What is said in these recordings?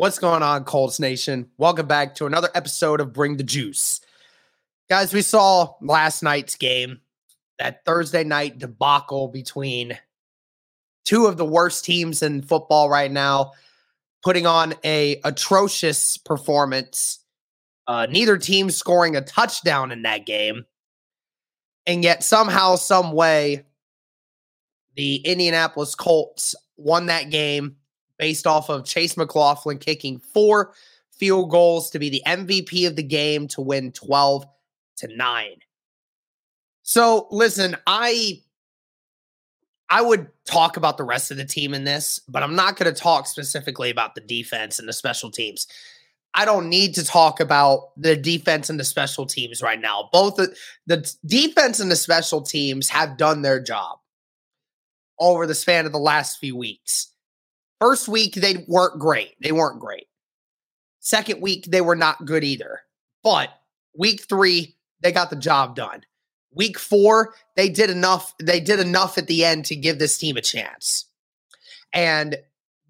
What's going on, Colts Nation? Welcome back to another episode of Bring the Juice. Guys, we saw last night's game, that Thursday night debacle between two of the worst teams in football right now, putting on a atrocious performance. Uh, neither team scoring a touchdown in that game. And yet somehow, some way, the Indianapolis Colts won that game based off of Chase McLaughlin kicking four field goals to be the MVP of the game to win 12 to 9. So, listen, I I would talk about the rest of the team in this, but I'm not going to talk specifically about the defense and the special teams. I don't need to talk about the defense and the special teams right now. Both the, the defense and the special teams have done their job over the span of the last few weeks. First week, they weren't great. They weren't great. Second week, they were not good either. But week three, they got the job done. Week four, they did enough. They did enough at the end to give this team a chance. And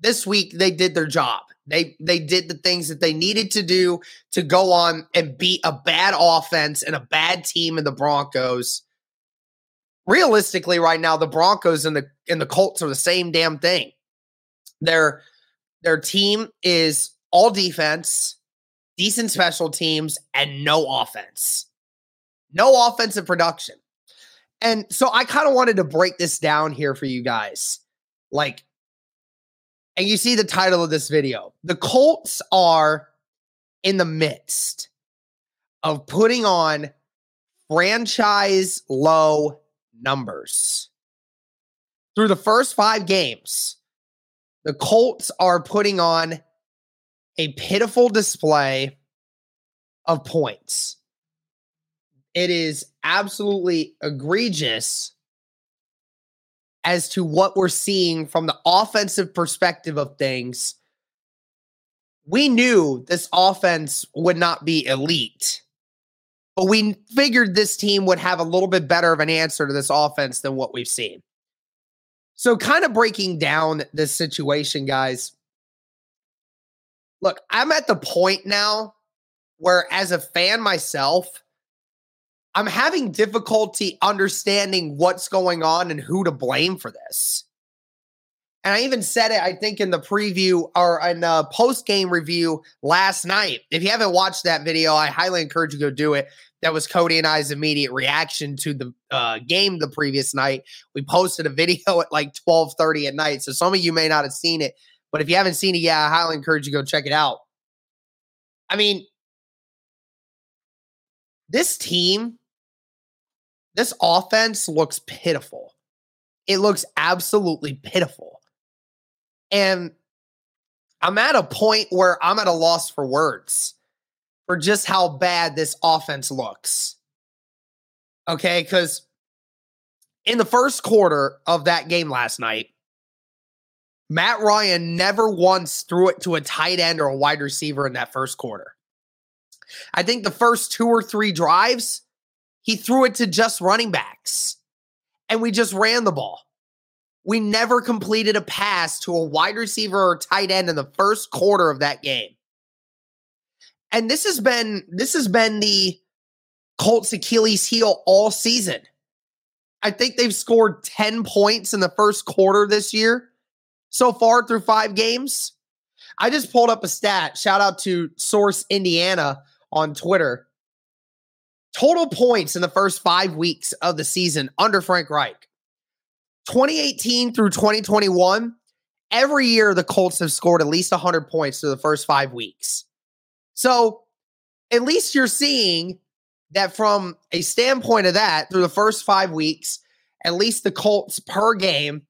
this week, they did their job. They they did the things that they needed to do to go on and beat a bad offense and a bad team in the Broncos. Realistically, right now, the Broncos and the and the Colts are the same damn thing. Their their team is all defense, decent special teams, and no offense. No offensive production. And so I kind of wanted to break this down here for you guys. Like, and you see the title of this video. The Colts are in the midst of putting on franchise low numbers. Through the first five games, the Colts are putting on a pitiful display of points. It is absolutely egregious as to what we're seeing from the offensive perspective of things. We knew this offense would not be elite, but we figured this team would have a little bit better of an answer to this offense than what we've seen. So, kind of breaking down this situation, guys. Look, I'm at the point now where, as a fan myself, I'm having difficulty understanding what's going on and who to blame for this. And I even said it, I think, in the preview or in the post game review last night. If you haven't watched that video, I highly encourage you to go do it that was Cody and I's immediate reaction to the uh, game the previous night. We posted a video at like 12:30 at night. So some of you may not have seen it, but if you haven't seen it, yeah, I highly encourage you to go check it out. I mean, this team, this offense looks pitiful. It looks absolutely pitiful. And I'm at a point where I'm at a loss for words for just how bad this offense looks. Okay, because in the first quarter of that game last night, Matt Ryan never once threw it to a tight end or a wide receiver in that first quarter. I think the first two or three drives, he threw it to just running backs. and we just ran the ball. We never completed a pass to a wide receiver or tight end in the first quarter of that game. And this has been this has been the Colts Achilles heel all season. I think they've scored 10 points in the first quarter this year so far through 5 games. I just pulled up a stat. Shout out to Source Indiana on Twitter. Total points in the first 5 weeks of the season under Frank Reich. 2018 through 2021, every year the Colts have scored at least 100 points through the first 5 weeks. So, at least you're seeing that from a standpoint of that, through the first five weeks, at least the Colts per game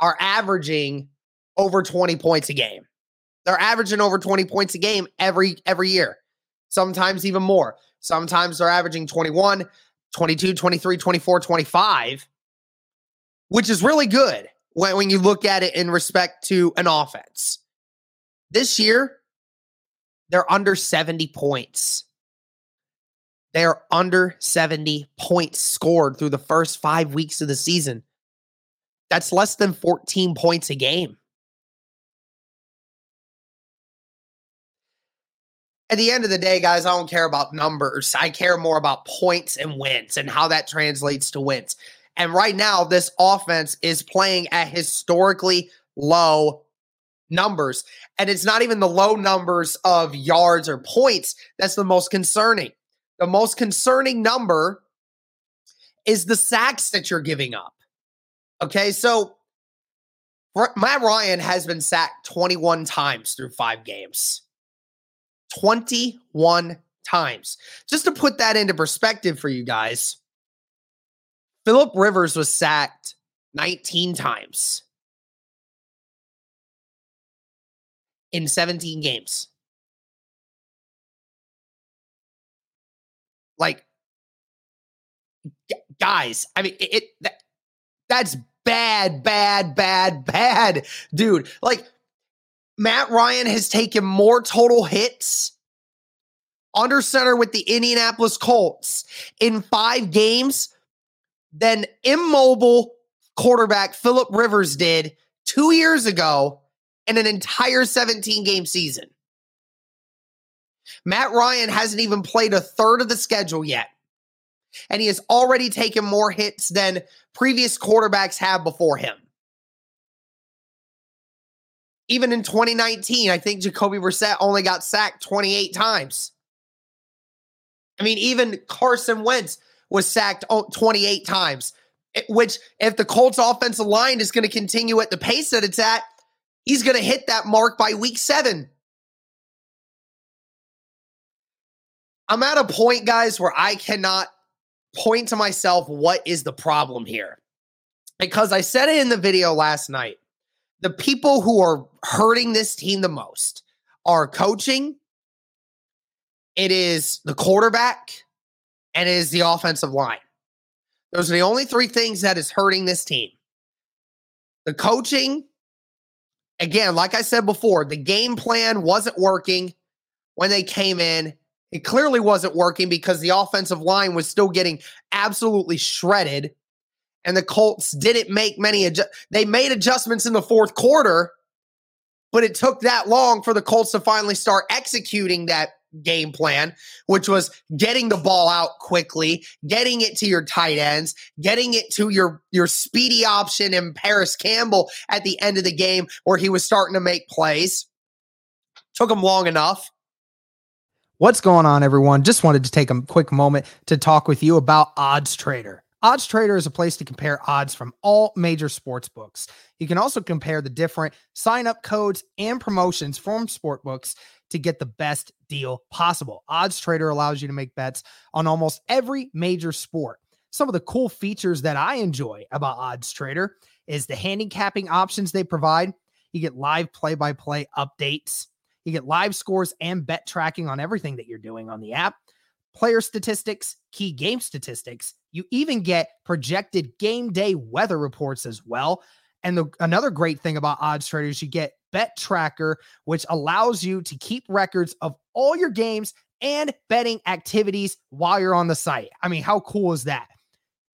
are averaging over 20 points a game. They're averaging over 20 points a game every every year. Sometimes even more. Sometimes they're averaging 21, 22, 23, 24, 25, which is really good when, when you look at it in respect to an offense. This year, they're under 70 points. They are under 70 points scored through the first five weeks of the season. That's less than 14 points a game. At the end of the day, guys, I don't care about numbers. I care more about points and wins and how that translates to wins. And right now, this offense is playing at historically low numbers. And it's not even the low numbers of yards or points that's the most concerning. The most concerning number is the sacks that you're giving up. Okay, so Matt Ryan has been sacked 21 times through five games. 21 times. Just to put that into perspective for you guys, Philip Rivers was sacked 19 times in 17 games. Like, guys, I mean, it, it that, that's bad, bad, bad, bad, dude. Like, Matt Ryan has taken more total hits under center with the Indianapolis Colts in five games than immobile quarterback Philip Rivers did two years ago in an entire 17 game season. Matt Ryan hasn't even played a third of the schedule yet. And he has already taken more hits than previous quarterbacks have before him. Even in 2019, I think Jacoby Brissett only got sacked 28 times. I mean, even Carson Wentz was sacked 28 times, eh, which, if the Colts offensive line is going to continue at the pace that it's at, he's going to hit that mark by week seven. I'm at a point, guys, where I cannot point to myself what is the problem here. Because I said it in the video last night. The people who are hurting this team the most are coaching, it is the quarterback, and it is the offensive line. Those are the only three things that is hurting this team. The coaching, again, like I said before, the game plan wasn't working when they came in. It clearly wasn't working because the offensive line was still getting absolutely shredded. And the Colts didn't make many adju- they made adjustments in the fourth quarter, but it took that long for the Colts to finally start executing that game plan, which was getting the ball out quickly, getting it to your tight ends, getting it to your your speedy option in Parris Campbell at the end of the game where he was starting to make plays. Took him long enough. What's going on, everyone? Just wanted to take a quick moment to talk with you about Odds Trader. Odds Trader is a place to compare odds from all major sports books. You can also compare the different sign up codes and promotions from sport books to get the best deal possible. Odds Trader allows you to make bets on almost every major sport. Some of the cool features that I enjoy about Odds Trader is the handicapping options they provide. You get live play by play updates you get live scores and bet tracking on everything that you're doing on the app, player statistics, key game statistics. You even get projected game day weather reports as well. And the, another great thing about odds traders, you get bet tracker, which allows you to keep records of all your games and betting activities while you're on the site. I mean, how cool is that?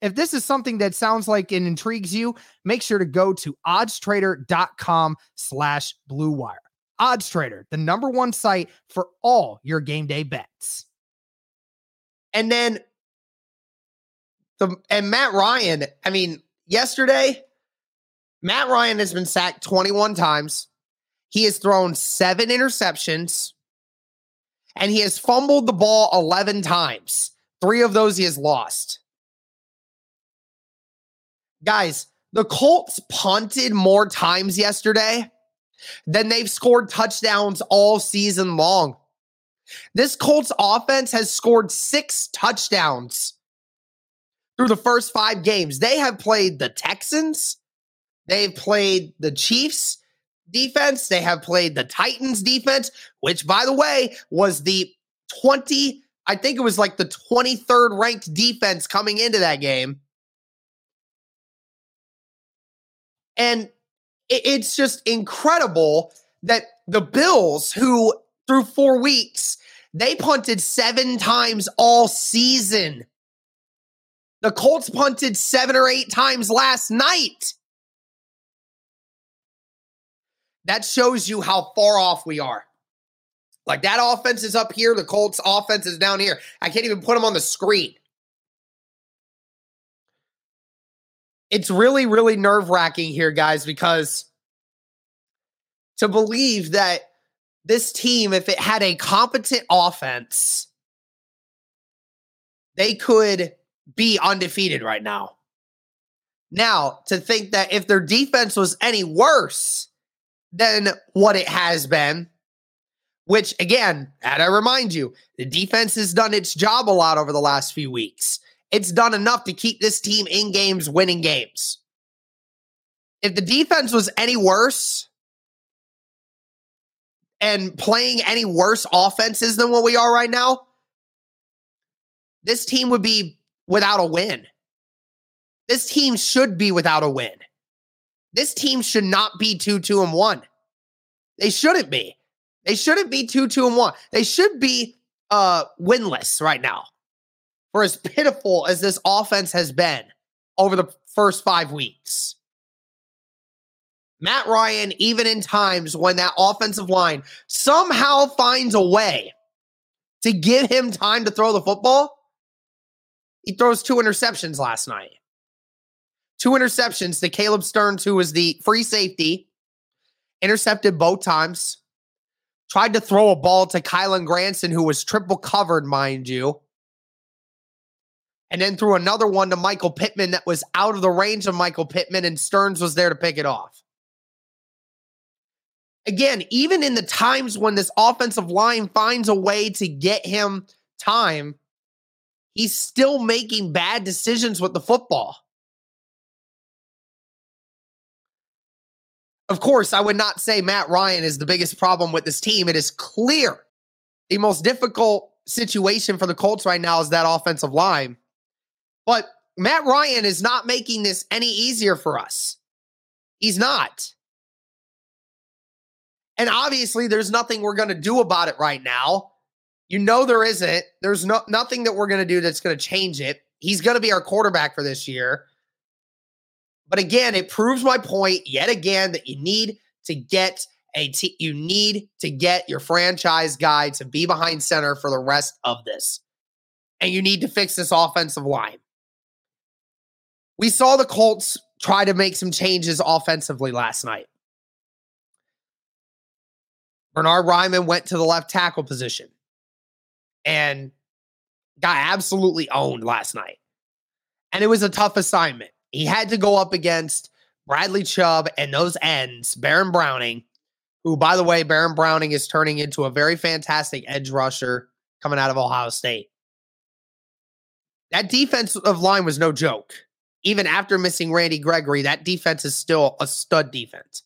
If this is something that sounds like it intrigues you, make sure to go to oddstrader.com slash blue wire. Odds Trader, the number one site for all your game day bets. And then the and Matt Ryan, I mean, yesterday, Matt Ryan has been sacked 21 times. He has thrown seven interceptions and he has fumbled the ball 11 times. Three of those he has lost. Guys, the Colts punted more times yesterday than they've scored touchdowns all season long. This Colts offense has scored six touchdowns through the first five games. They have played the Texans, they've played the Chiefs defense, they have played the Titans defense, which, by the way, was the 20, I think it was like the 23rd ranked defense coming into that game. And it's just incredible that the Bills, who through four weeks, they punted seven times all season. The Colts punted seven or eight times last night. That shows you how far off we are. Like that offense is up here, the Colts offense is down here. I can't even put them on the screen. it's really, really nerve wracking here, guys, because to believe that this team, if it had a competent offense, they could be undefeated right now. Now, to think that if their defense was any worse than what it has been, which again, and I remind you, the defense has done its job a lot over the last few weeks it's done enough to keep this team in games, winning games. If the defense was any worse and playing any worse offenses than what we are right now, this team would be without a win. This team should be without a win. This team should not be 2 2 and 1. They shouldn't be. They shouldn't be 2 2 and 1. They should be uh winless right now for as pitiful as this offense has been over the first five weeks. Matt Ryan, even in times when that offensive line somehow finds a way to give him time to throw the football, he throws two interceptions last night. Two interceptions to Caleb Sterns, who was the free safety, intercepted both times. Tried to throw a ball to Kylen Granson, who was triple covered, mind you and then threw another one to Michael Pittman that was out of the range of Michael Pittman, and Sterns was there to pick it off. Again, even in the times when this offensive line finds a way to get him time, he's still making bad decisions with the football. Of course, I would not say Matt Ryan is the biggest problem with this team. It is clear the most difficult situation for the Colts right now is that offensive line. But Matt Ryan is not making this any easier for us. He's not. And obviously, there's nothing we're going to do about it right now. You know there isn't. There's no nothing that we're going to do that's going to change it. He's going to be our quarterback for this year. But again, it proves my point yet again that you need to get a t- you need to get your franchise guy to be behind center for the rest of this. And you need to fix this offensive line. We saw the Colts try to make some changes offensively last night. Bernhard Raimann went to the left tackle position and got absolutely owned last night. And it was a tough assignment. He had to go up against Bradley Chubb and those ends, Baron Browning, who, by the way, Baron Browning is turning into a very fantastic edge rusher coming out of Ohio State. That defensive line was no joke even after missing Randy Gregory, that defense is still a stud defense.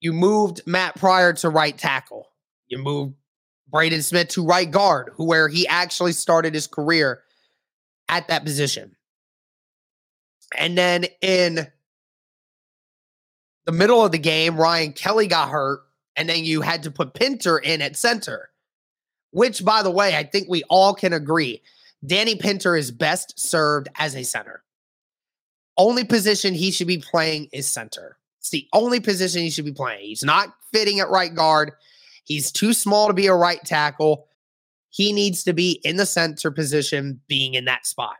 You moved Matt Pryor to right tackle. You moved Braden Smith to right guard, who where he actually started his career at that position. And then in the middle of the game, Ryan Kelly got hurt, and then you had to put Pinter in at center, which, by the way, I think we all can agree Danny Pinter is best served as a center. Only position he should be playing is center. It's the only position he should be playing. He's not fitting at right guard. He's too small to be a right tackle. He needs to be in the center position, being in that spot.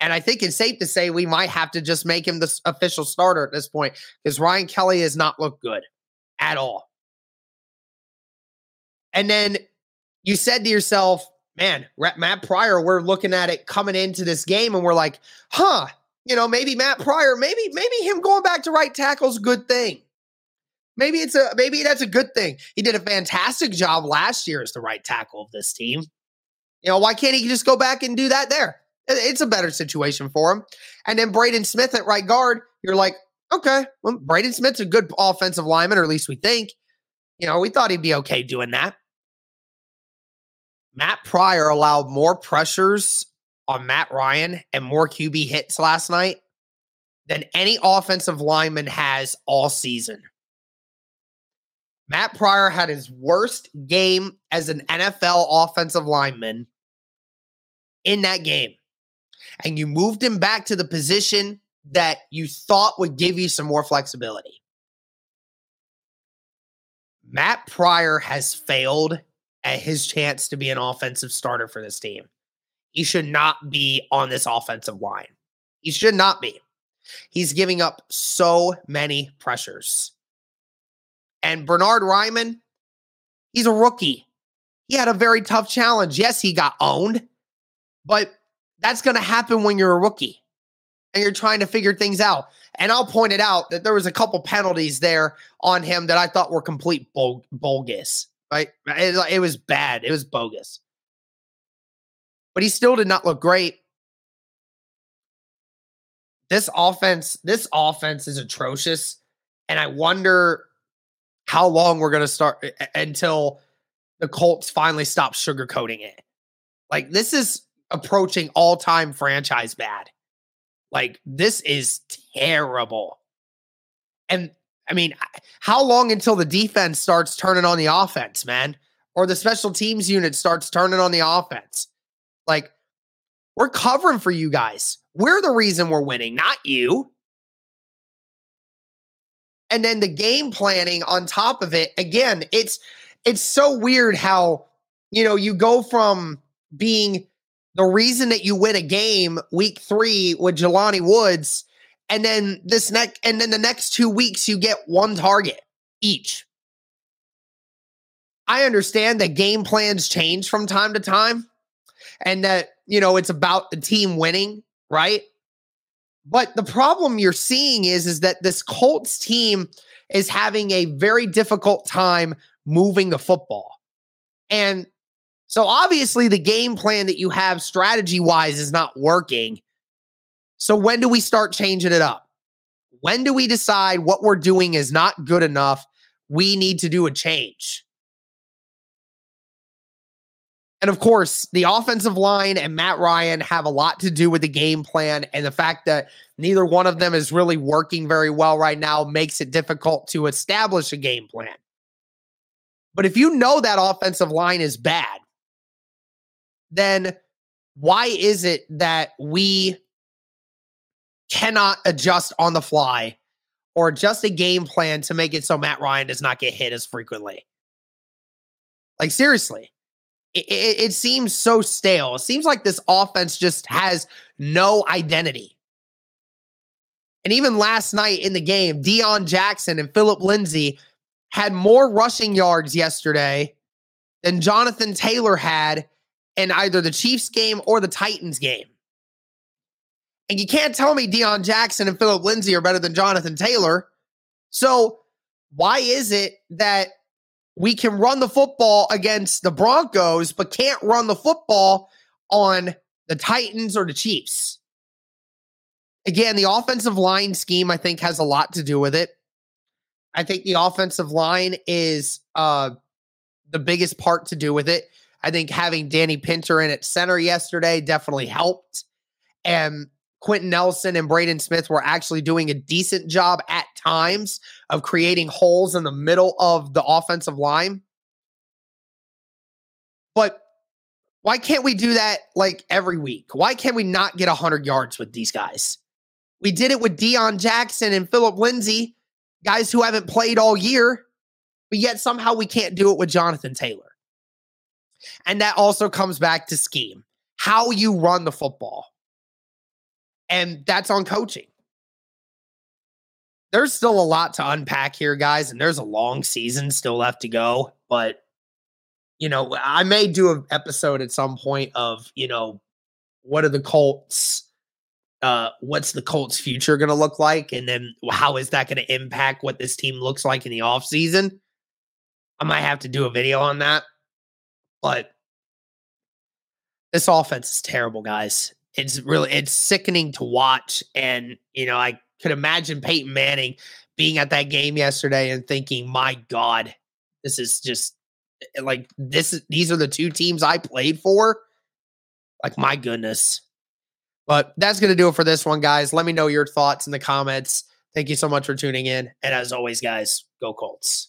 And I think it's safe to say we might have to just make him the official starter at this point because Ryan Kelly has not looked good at all. And then you said to yourself, man, Matt Pryor, we're looking at it coming into this game and we're like, huh, you know, maybe Matt Pryor, maybe, maybe him going back to right tackle is a good thing. Maybe it's a maybe that's a good thing. He did a fantastic job last year as the right tackle of this team. You know, why can't he just go back and do that there? It's a better situation for him. And then Braden Smith at right guard, you're like, okay, well, Braden Smith's a good offensive lineman, or at least we think. You know, we thought he'd be okay doing that. Matt Pryor allowed more pressures on Matt Ryan and more QB hits last night than any offensive lineman has all season. Matt Pryor had his worst game as an NFL offensive lineman in that game. And you moved him back to the position that you thought would give you some more flexibility. Matt Pryor has failed at his chance to be an offensive starter for this team. He should not be on this offensive line. He should not be. He's giving up so many pressures. And Bernhard Raimann, he's a rookie. He had a very tough challenge. Yes, he got owned, but that's going to happen when you're a rookie and you're trying to figure things out. And I'll point it out that there was a couple penalties there on him that I thought were complete bogus. Right? It, it was bad. It was bogus. But he still did not look great. This offense, this offense is atrocious. And I wonder how long we're going to start until the Colts finally stop sugarcoating it. Like this is approaching all-time franchise bad. Like this is terrible. And I mean, how long until the defense starts turning on the offense, man? Or the special teams unit starts turning on the offense? Like, we're covering for you guys. We're the reason we're winning, not you. And then the game planning on top of it, again, it's it's so weird how you know you go from being the reason that you win a game week three with Jelani Woods and then this next and then the next two weeks you get one target each. I understand that game plans change from time to time and that, you know, it's about the team winning, right? But the problem you're seeing is is that this Colts team is having a very difficult time moving the football. And so obviously the game plan that you have strategy wise is not working. So when do we start changing it up? When do we decide what we're doing is not good enough? We need to do a change. And of course, the offensive line and Matt Ryan have a lot to do with the game plan. And the fact that neither one of them is really working very well right now makes it difficult to establish a game plan. But if you know that offensive line is bad, then why is it that we cannot adjust on the fly or adjust a game plan to make it so Matt Ryan does not get hit as frequently. Like, seriously, it, it, it, seems so stale. It seems like this offense just has no identity. And even last night in the game, Deon Jackson and Phillip Lindsay had more rushing yards yesterday than Jonathan Taylor had in either the Chiefs game or the Titans game. And you can't tell me Deon Jackson and Phillip Lindsay are better than Jonathan Taylor. So why is it that we can run the football against the Broncos, but can't run the football on the Titans or the Chiefs? Again, the offensive line scheme, I think, has a lot to do with it. I think the offensive line is uh, the biggest part to do with it. I think having Danny Pinter in at center yesterday definitely helped. And Quenton Nelson and Braden Smith were actually doing a decent job at times of creating holes in the middle of the offensive line. But Why can't we do that like every week? Why can't we not get 100 yards with these guys? We did it with Deon Jackson and Phillip Lindsay, guys who haven't played all year, but yet somehow we can't do it with Jonathan Taylor. And that also comes back to scheme, how you run the football. And that's on coaching. There's still a lot to unpack here, guys, and there's a long season still left to go. But, you know, I may do an episode at some point of, you know, what are the Colts? Uh, what's the Colts future going to look like? And then how is that going to impact what this team looks like in the offseason? I might have to do a video on that. But this offense is terrible, guys. It's really it's sickening to watch. And, you know, I could imagine Peyton Manning being at that game yesterday and thinking, my God, this is just eh, like this these are the two teams I played for. Like, my goodness. But that's going to do it for this one, guys. Let me know your thoughts in the comments. Thank you so much for tuning in. And as always, guys, go Colts.